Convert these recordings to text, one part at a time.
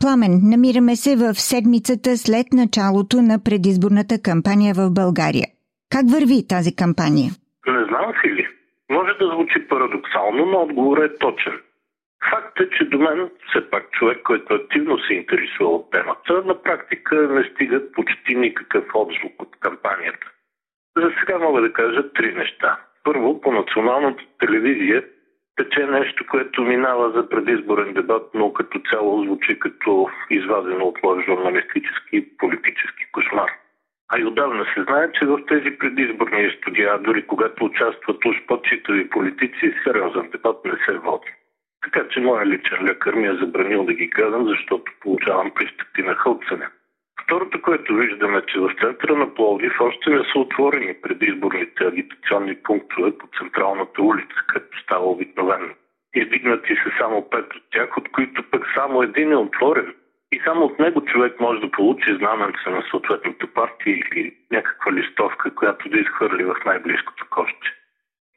Пламен, намираме се в седмицата след началото на предизборната кампания в България. Как върви тази кампания? Не знам си ли. Може да звучи парадоксално, но отговорът е точен. Факт е, че до мен, все пак човек, който активно се интересува от темата, на практика не стига почти никакъв отзвук от кампанията. За сега мога да кажа три неща. Първо, по националната телевизия тече нещо, което минава за предизборен дебат, но като цяло звучи като извадено от лош журналистически и политически кошмар. А и отдавна се знае, че в тези предизборни студия, дори когато участват уж подчитави политици, сериозен дебат не се води. Така че моя личен лекар ми е забранил да ги гледам, защото получавам пристъпи на хълцане. Второто, което виждаме, че в центъра на Пловдив още не са отворени предизборните агитационни пунктове по централната улица, като става обикновено. Издигнати са само пет от тях, от които пък само един е отворен. И само от него човек може да получи знаменце на съответната партия или някаква листовка, която да изхвърли в най-близкото коще.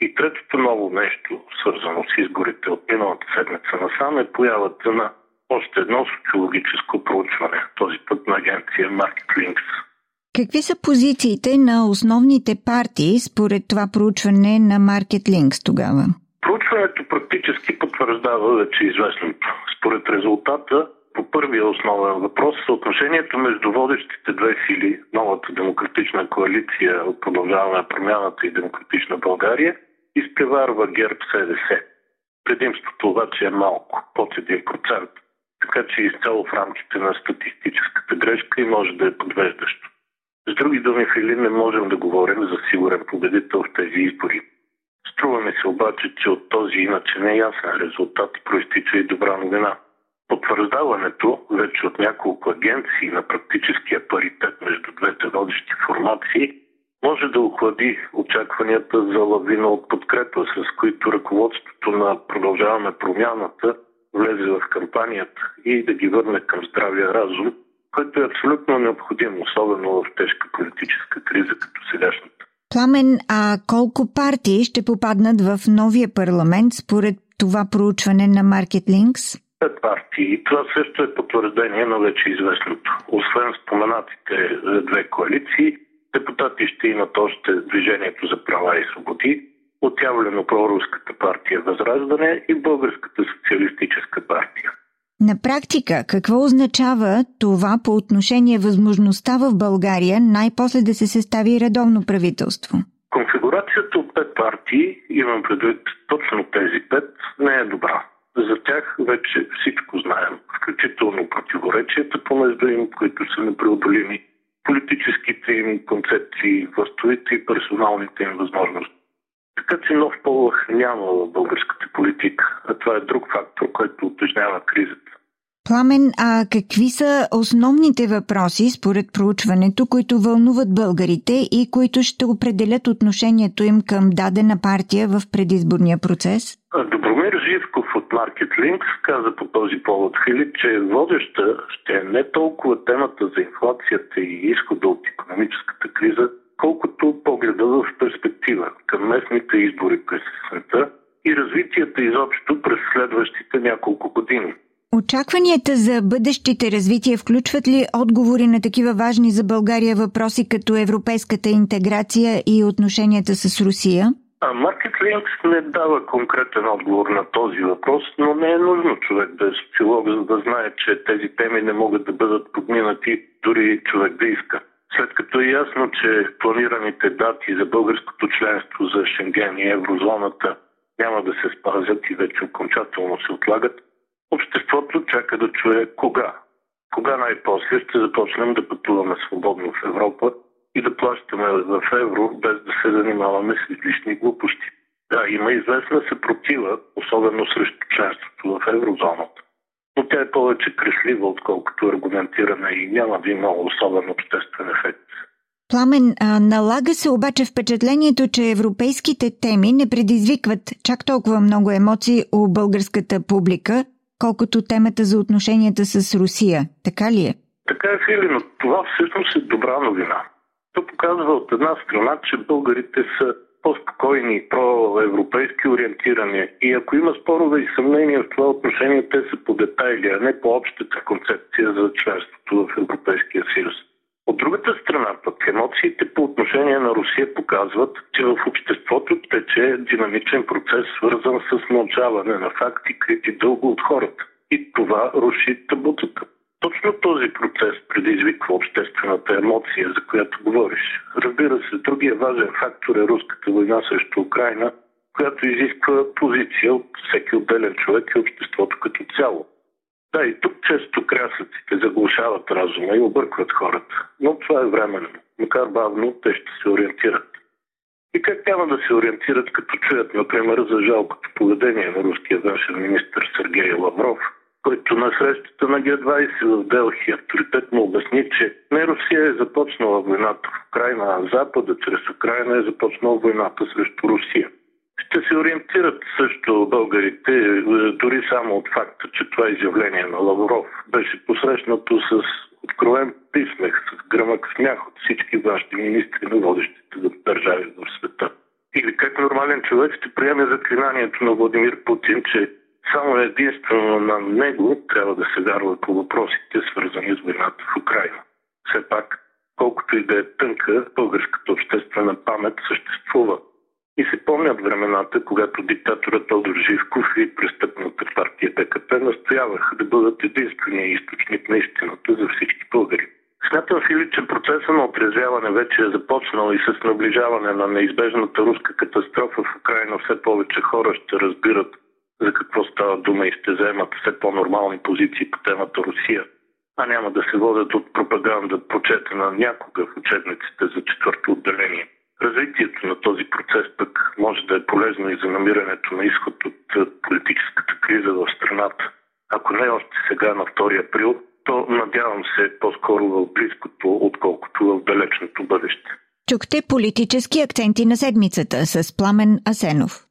И третото ново нещо, свързано с изборите от миналата седмица насам, е появата на още едно социологическо проучване, този път на агенция Market Какви са позициите на основните партии според това проучване на Market Links тогава? Проучването практически потвърждава вече известното. Според резултата, по първия основен въпрос, съотношението между водещите две сили, новата демократична коалиция от продължаване на промяната и демократична България, изпреварва ГЕРБ СДС. Предимството обаче е малко, под 1%. Така че изцяло в рамките на статистическата грешка и може да е подвеждащо. С други думи, Фили, не можем да говорим за сигурен победител в тези избори. Струва ми се обаче, че от този иначе неясен резултат проистича и добра новина. Потвърждаването вече от няколко агенции на практическия паритет между двете водещи формации може да охлади очакванията за лавина от подкрепа, с които ръководството на продължаваме промяната влезе в кампанията и да ги върне към здравия разум, което е абсолютно необходимо, особено в тежка политическа криза като сегашната. Пламен, а колко партии ще попаднат в новия парламент според това проучване на Market Links? Пет партии. Това също е потвърждение на вече известното. Освен споменатите две коалиции, депутати ще имат още Движението за права и свободи, отявлено проруската партия Възраждане и Българската социалистическа партия. На практика, какво означава това по отношение възможността в България най-после да се състави редовно правителство? Конфигурацията от пет партии, имам предвид точно тези пет, не е добра. За тях вече всичко знаем, включително противоречията помежду им, които са непреодолими, политическите им концепции, властовите и персоналните им възможности. Така че нов полъх няма в българската политика, а това е друг фактор, който утежнява кризата. Пламен, а какви са основните въпроси според проучването, които вълнуват българите и които ще определят отношението им към дадена партия в предизборния процес? Добромир Живков от Market Links каза по този повод, Филип, че водеща ще е не толкова темата за инфлацията и изхода от економическата криза, колкото погледа в перспектива към местните избори през света и развитията изобщо през следващите няколко години. Очакванията за бъдещите развития включват ли отговори на такива важни за България въпроси като европейската интеграция и отношенията с Русия? Market Links не дава конкретен отговор на този въпрос, но не е нужно човек да е социолог, за да знае, че тези теми не могат да бъдат подминати дори човек да иска. След като е ясно, че планираните дати за българското членство за Шенген и еврозоната няма да се спазят и вече окончателно се отлагат, обществото чака да чуе кога. Кога най-после ще започнем да пътуваме свободно в Европа и да плащаме в евро, без да се занимаваме с излишни глупости. Да, има известна съпротива, особено срещу членството в еврозоната е повече креслива, отколкото аргументирана и няма да има особен обществен ефект. Пламен, а, налага се обаче впечатлението, че европейските теми не предизвикват чак толкова много емоции у българската публика, колкото темата за отношенията с Русия. Така ли е? Така е, Фили, но това всъщност е добра новина. То показва от една страна, че българите са по-спокойни проевропейски ориентирани. И ако има спорове и съмнения в това отношение, те са по детайли, а не по общата концепция за членството в Европейския съюз. От другата страна, пък емоциите по отношение на Русия показват, че в обществото тече динамичен процес, свързан с мълчаване на факти, крити дълго от хората. И това руши табутата. Точно този процес предизвиква обществената емоция, за която говориш. Разбира се, другия важен фактор е руската война срещу Украина, която изисква позиция от всеки отделен човек и обществото като цяло. Да, и тук често крясъците заглушават разума и объркват хората. Но това е временно. Макар бавно, те ще се ориентират. И как няма да се ориентират, като чуят, например, за жалкото поведение на руския външен министр Сергей Лавров, който на срещата на Г-20 в Делхи авторитетно обясни, че не Русия е започнала войната в Украина, а Запада чрез Украина е започнала войната срещу Русия. Ще се ориентират също българите, е, дори само от факта, че това изявление на Лавров беше посрещнато с откровен писмех, с гръмък смях от всички външни министри на водещите държави в света. Или как нормален човек ще приеме заклинанието на Владимир Путин, че само единствено на него трябва да се вярва по въпросите, свързани с войната в Украина. Все пак, колкото и да е тънка, българската обществена памет съществува и се помнят времената, когато диктаторът Тодор Живков и престъпната партия БКП настояваха да бъдат единствения източник на истината за всички българи. Смятам, Фили, че процеса на отрезвяване вече е започнал и с наближаване на неизбежната руска катастрофа в Украина все повече хора ще разбират за какво става дума и ще вземат все по-нормални позиции по темата Русия, а няма да се водят от пропаганда, прочетена някога в учебниците за четвърто отделение. Развитието на този процес пък може да е полезно и за намирането на изход от е, политическата криза в страната. Ако не още сега на 2 април, то надявам се по-скоро в близкото, отколкото в далечното бъдеще. Чухте политически акценти на седмицата с Пламен Асенов.